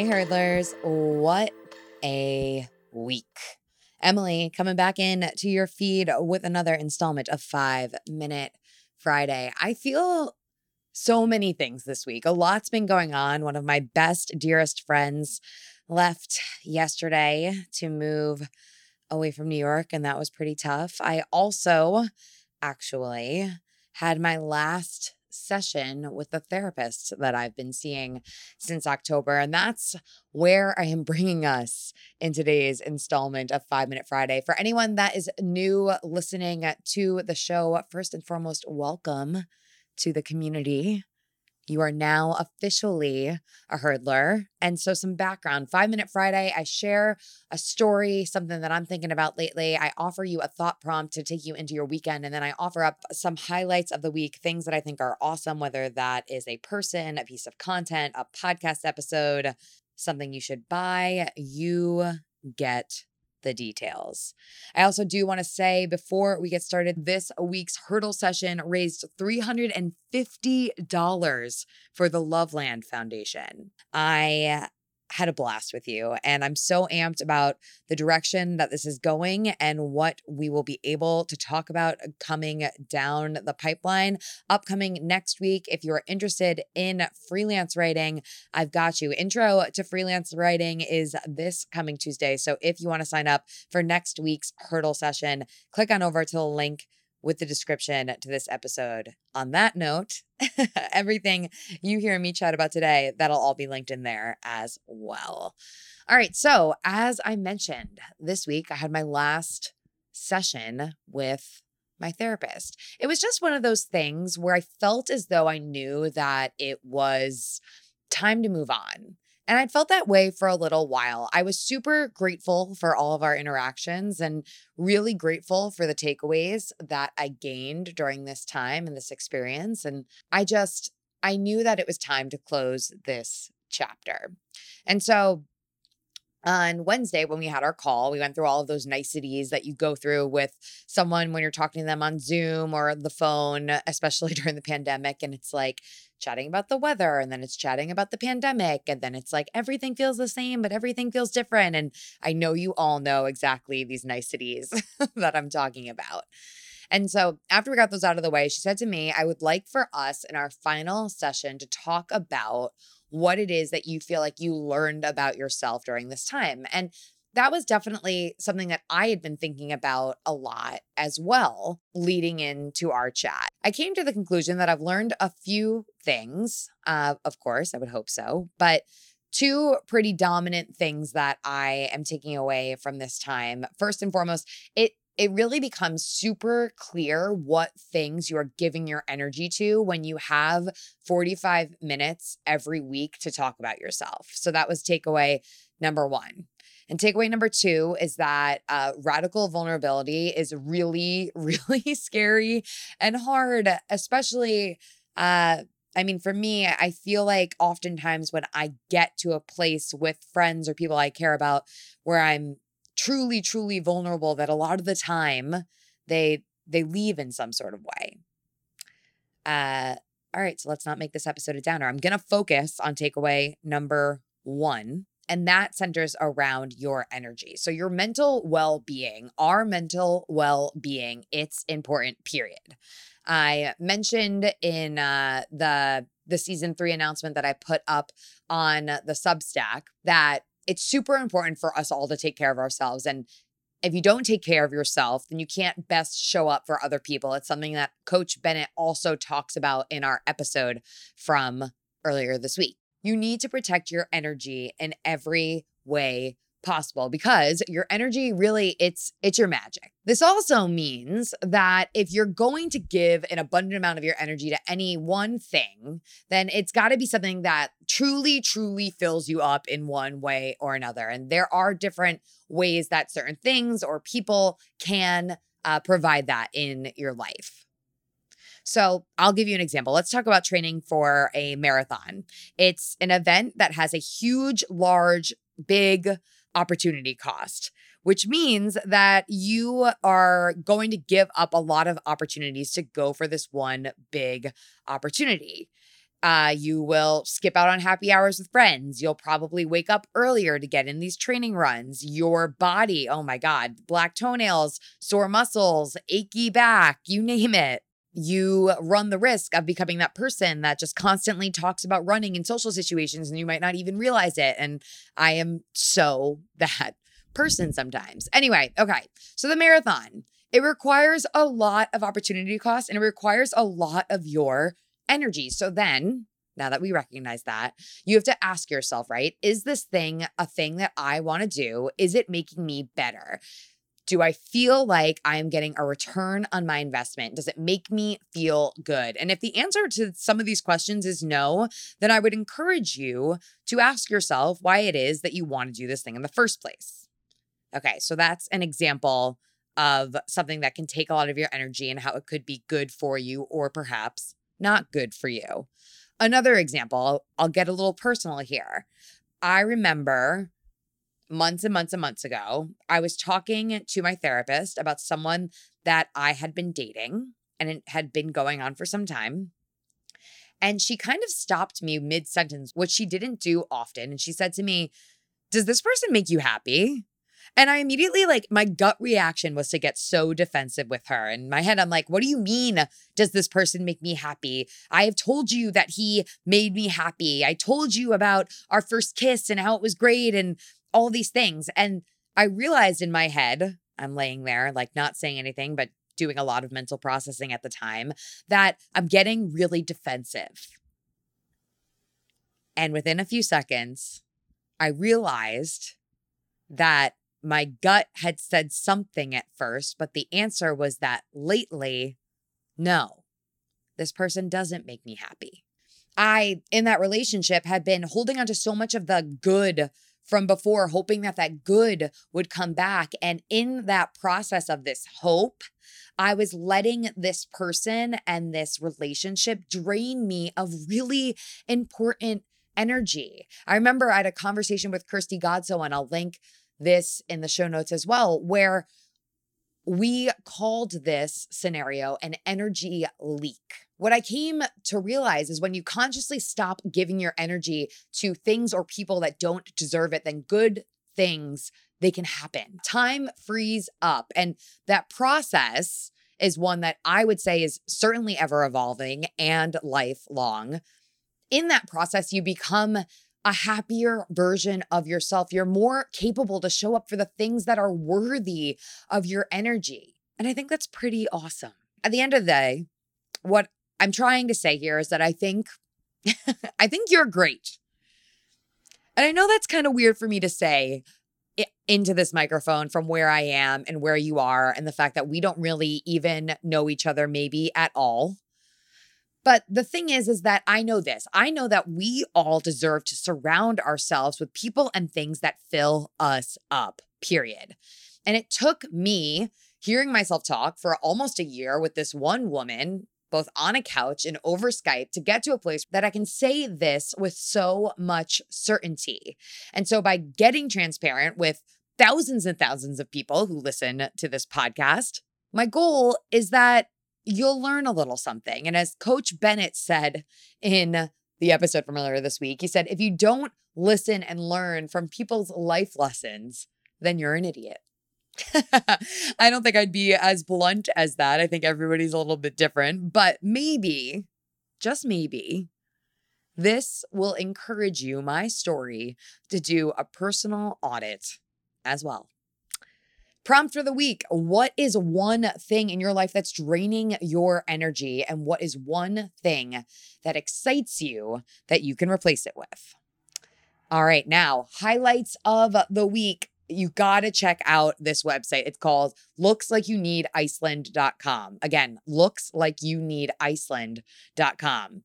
Hey, hurdlers, what a week. Emily coming back in to your feed with another installment of Five Minute Friday. I feel so many things this week. A lot's been going on. One of my best, dearest friends left yesterday to move away from New York, and that was pretty tough. I also actually had my last session with the therapist that I've been seeing since October. And that's where I am bringing us in today's installment of Five Minute Friday. For anyone that is new listening to the show, first and foremost, welcome to the community. You are now officially a hurdler. And so, some background Five Minute Friday, I share a story, something that I'm thinking about lately. I offer you a thought prompt to take you into your weekend. And then I offer up some highlights of the week, things that I think are awesome, whether that is a person, a piece of content, a podcast episode, something you should buy. You get the details. I also do want to say before we get started, this week's hurdle session raised $350 for the Loveland Foundation. I had a blast with you. And I'm so amped about the direction that this is going and what we will be able to talk about uh, coming down the pipeline. Upcoming next week, if you're interested in freelance writing, I've got you. Intro to freelance writing is this coming Tuesday. So if you want to sign up for next week's hurdle session, click on over to the link with the description to this episode. On that note, everything you hear me chat about today, that'll all be linked in there as well. All right. So, as I mentioned, this week I had my last session with my therapist. It was just one of those things where I felt as though I knew that it was time to move on. And I'd felt that way for a little while. I was super grateful for all of our interactions and really grateful for the takeaways that I gained during this time and this experience. And I just, I knew that it was time to close this chapter. And so on Wednesday when we had our call, we went through all of those niceties that you go through with someone when you're talking to them on Zoom or the phone, especially during the pandemic. And it's like chatting about the weather, and then it's chatting about the pandemic, and then it's like everything feels the same, but everything feels different. And I know you all know exactly these niceties that I'm talking about. And so after we got those out of the way, she said to me, I would like for us in our final session to talk about what it is that you feel like you learned about yourself during this time. And that was definitely something that I had been thinking about a lot as well, leading into our chat. I came to the conclusion that I've learned a few things. Uh, of course, I would hope so, but two pretty dominant things that I am taking away from this time. First and foremost, it it really becomes super clear what things you're giving your energy to when you have 45 minutes every week to talk about yourself. So that was takeaway number one. And takeaway number two is that uh, radical vulnerability is really, really scary and hard, especially. Uh, I mean, for me, I feel like oftentimes when I get to a place with friends or people I care about where I'm truly truly vulnerable that a lot of the time they they leave in some sort of way uh all right so let's not make this episode a downer i'm gonna focus on takeaway number one and that centers around your energy so your mental well-being our mental well-being it's important period i mentioned in uh the the season three announcement that i put up on the substack that it's super important for us all to take care of ourselves. And if you don't take care of yourself, then you can't best show up for other people. It's something that Coach Bennett also talks about in our episode from earlier this week. You need to protect your energy in every way possible because your energy really it's it's your magic. This also means that if you're going to give an abundant amount of your energy to any one thing, then it's got to be something that truly truly fills you up in one way or another. And there are different ways that certain things or people can uh, provide that in your life. So, I'll give you an example. Let's talk about training for a marathon. It's an event that has a huge, large, big opportunity cost, which means that you are going to give up a lot of opportunities to go for this one big opportunity. Uh, you will skip out on happy hours with friends. You'll probably wake up earlier to get in these training runs. Your body, oh my God, black toenails, sore muscles, achy back, you name it. You run the risk of becoming that person that just constantly talks about running in social situations and you might not even realize it. And I am so that person sometimes. Anyway, okay. So the marathon, it requires a lot of opportunity cost and it requires a lot of your energy. So then, now that we recognize that, you have to ask yourself, right? Is this thing a thing that I want to do? Is it making me better? Do I feel like I'm getting a return on my investment? Does it make me feel good? And if the answer to some of these questions is no, then I would encourage you to ask yourself why it is that you want to do this thing in the first place. Okay, so that's an example of something that can take a lot of your energy and how it could be good for you or perhaps not good for you. Another example, I'll get a little personal here. I remember months and months and months ago, I was talking to my therapist about someone that I had been dating and it had been going on for some time. And she kind of stopped me mid sentence, which she didn't do often. And she said to me, Does this person make you happy? And I immediately, like, my gut reaction was to get so defensive with her. In my head, I'm like, what do you mean? Does this person make me happy? I have told you that he made me happy. I told you about our first kiss and how it was great and all these things. And I realized in my head, I'm laying there, like, not saying anything, but doing a lot of mental processing at the time, that I'm getting really defensive. And within a few seconds, I realized that my gut had said something at first, but the answer was that lately, no, this person doesn't make me happy. I, in that relationship, had been holding on to so much of the good from before, hoping that that good would come back. And in that process of this hope, I was letting this person and this relationship drain me of really important energy. I remember I had a conversation with Kirsty Godso, and I'll link this in the show notes as well, where we called this scenario an energy leak. What I came to realize is when you consciously stop giving your energy to things or people that don't deserve it, then good things they can happen. Time frees up and that process is one that I would say is certainly ever evolving and lifelong. In that process you become a happier version of yourself. You're more capable to show up for the things that are worthy of your energy. And I think that's pretty awesome. At the end of the day, what I'm trying to say here is that I think I think you're great. And I know that's kind of weird for me to say into this microphone from where I am and where you are and the fact that we don't really even know each other maybe at all. But the thing is, is that I know this. I know that we all deserve to surround ourselves with people and things that fill us up, period. And it took me hearing myself talk for almost a year with this one woman, both on a couch and over Skype, to get to a place that I can say this with so much certainty. And so by getting transparent with thousands and thousands of people who listen to this podcast, my goal is that you'll learn a little something. And as Coach Bennett said in the episode from earlier this week, he said, if you don't listen and learn from people's life lessons, then you're an idiot. I don't think I'd be as blunt as that. I think everybody's a little bit different, but maybe, just maybe, this will encourage you, my story, to do a personal audit as well. Prompt for the week What is one thing in your life that's draining your energy? And what is one thing that excites you that you can replace it with? All right, now, highlights of the week. You got to check out this website. It's called lookslikeyouneediceland.com. Again, lookslikeyouneediceland.com.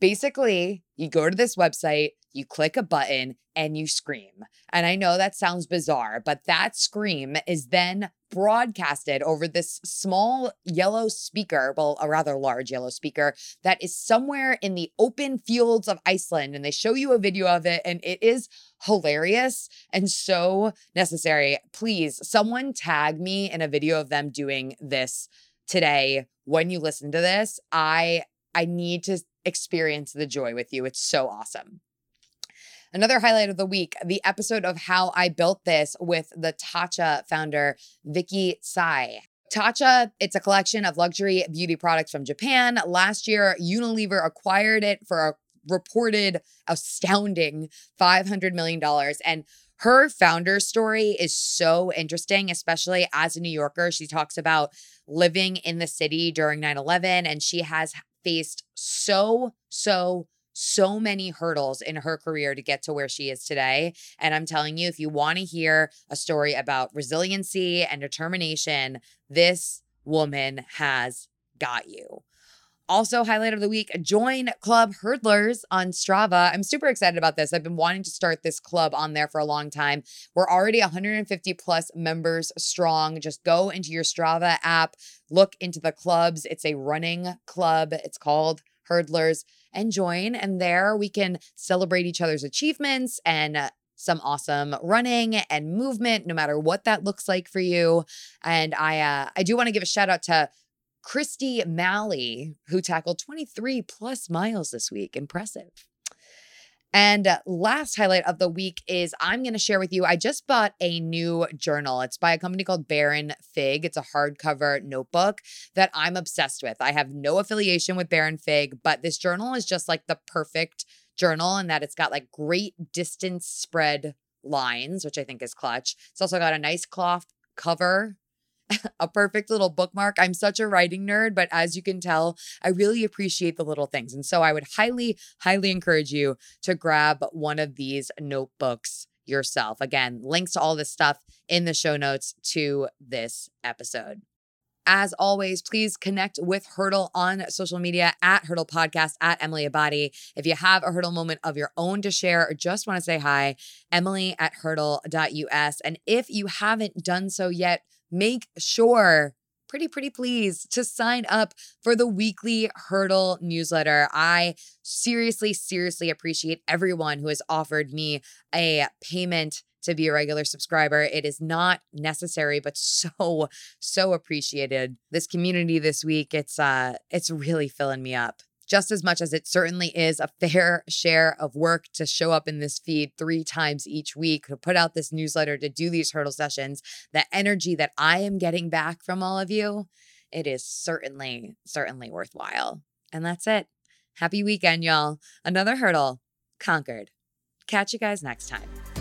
Basically, you go to this website, you click a button and you scream. And I know that sounds bizarre, but that scream is then broadcasted over this small yellow speaker, well, a rather large yellow speaker that is somewhere in the open fields of Iceland. And they show you a video of it, and it is hilarious and so necessary. Please, someone tag me in a video of them doing this today when you listen to this. I I need to experience the joy with you. It's so awesome. Another highlight of the week, the episode of How I Built This with the Tatcha founder, Vicky Tsai. Tatcha, it's a collection of luxury beauty products from Japan. Last year, Unilever acquired it for a reported astounding $500 million. And her founder story is so interesting, especially as a New Yorker. She talks about living in the city during 9 11, and she has faced so, so, so many hurdles in her career to get to where she is today. And I'm telling you, if you want to hear a story about resiliency and determination, this woman has got you. Also, highlight of the week join Club Hurdlers on Strava. I'm super excited about this. I've been wanting to start this club on there for a long time. We're already 150 plus members strong. Just go into your Strava app, look into the clubs. It's a running club, it's called Hurdlers, and join. And there we can celebrate each other's achievements and some awesome running and movement, no matter what that looks like for you. And I, uh, I do want to give a shout out to Christy Malley, who tackled 23 plus miles this week. Impressive. And uh, last highlight of the week is I'm going to share with you. I just bought a new journal. It's by a company called Baron Fig. It's a hardcover notebook that I'm obsessed with. I have no affiliation with Baron Fig, but this journal is just like the perfect journal in that it's got like great distance spread lines, which I think is clutch. It's also got a nice cloth cover a perfect little bookmark. I'm such a writing nerd, but as you can tell, I really appreciate the little things. And so I would highly, highly encourage you to grab one of these notebooks yourself. Again, links to all this stuff in the show notes to this episode. As always, please connect with Hurdle on social media at Hurdle Podcast at Emily Abbate. If you have a hurdle moment of your own to share or just want to say hi, Emily at hurdle.us. And if you haven't done so yet, make sure pretty, pretty please to sign up for the weekly Hurdle newsletter. I seriously, seriously appreciate everyone who has offered me a payment to be a regular subscriber. It is not necessary, but so, so appreciated. This community this week, it's uh, it's really filling me up just as much as it certainly is a fair share of work to show up in this feed three times each week, to put out this newsletter, to do these hurdle sessions, the energy that I am getting back from all of you, it is certainly, certainly worthwhile. And that's it. Happy weekend, y'all. Another hurdle conquered. Catch you guys next time.